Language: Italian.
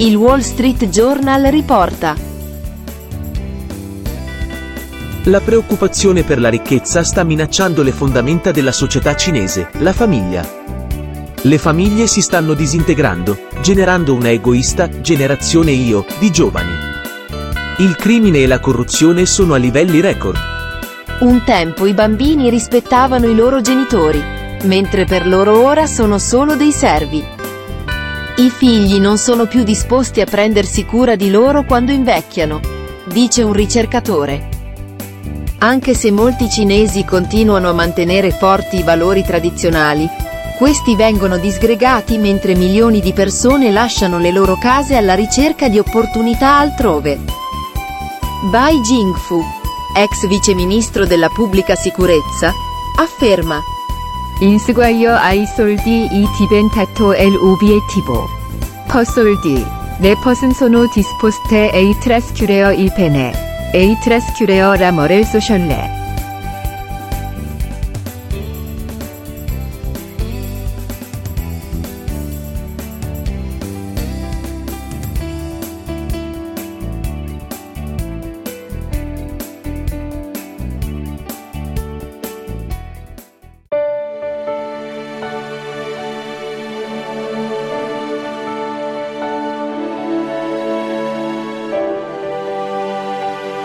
Il Wall Street Journal riporta. La preoccupazione per la ricchezza sta minacciando le fondamenta della società cinese, la famiglia. Le famiglie si stanno disintegrando, generando una egoista generazione io di giovani. Il crimine e la corruzione sono a livelli record. Un tempo i bambini rispettavano i loro genitori, mentre per loro ora sono solo dei servi. I figli non sono più disposti a prendersi cura di loro quando invecchiano, dice un ricercatore. Anche se molti cinesi continuano a mantenere forti i valori tradizionali, questi vengono disgregati mentre milioni di persone lasciano le loro case alla ricerca di opportunità altrove. Bai Jingfu, ex viceministro della pubblica sicurezza, afferma: Inseguaio ai soldi i diventato l'obiettivo. 퍼솔디 네퍼슨 소노 디스포스테 에이트라스큐레어 일페네 에이트라스큐레어 라머렐 소셜레